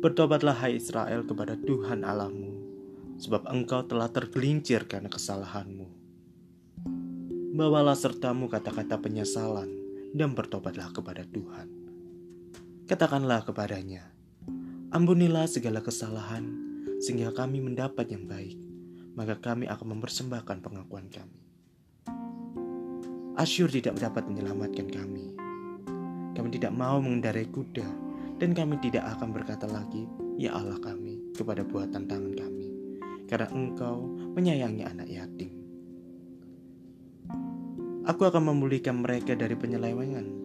Bertobatlah hai Israel kepada Tuhan Allahmu, sebab engkau telah tergelincir karena kesalahanmu. Bawalah sertamu kata-kata penyesalan dan bertobatlah kepada Tuhan. Katakanlah kepadanya, ampunilah segala kesalahan sehingga kami mendapat yang baik, maka kami akan mempersembahkan pengakuan kami. Asyur tidak dapat menyelamatkan kami. Kami tidak mau mengendarai kuda, dan kami tidak akan berkata lagi, "Ya Allah kami," kepada buatan tangan kami, karena Engkau menyayangi anak yatim. Aku akan memulihkan mereka dari penyelewengan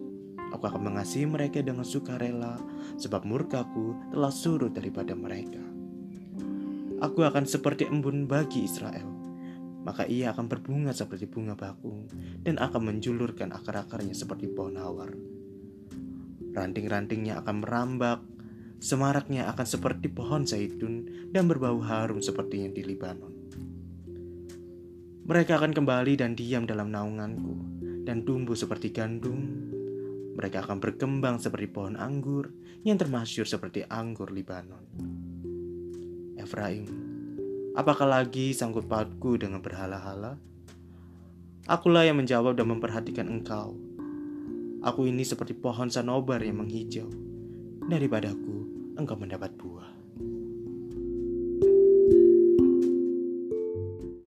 Aku akan mengasihi mereka dengan sukarela, sebab murkaku telah surut daripada mereka. Aku akan seperti embun bagi Israel, maka ia akan berbunga seperti bunga bakung dan akan menjulurkan akar-akarnya seperti pohon hawar. Ranting-rantingnya akan merambak, semaraknya akan seperti pohon zaitun dan berbau harum seperti yang di Libanon. Mereka akan kembali dan diam dalam naunganku dan tumbuh seperti gandum mereka akan berkembang seperti pohon anggur yang termasyur seperti anggur Libanon. Efraim, apakah lagi sangkut pautku dengan berhala-hala? Akulah yang menjawab dan memperhatikan engkau. Aku ini seperti pohon sanobar yang menghijau. Daripadaku, engkau mendapat buah.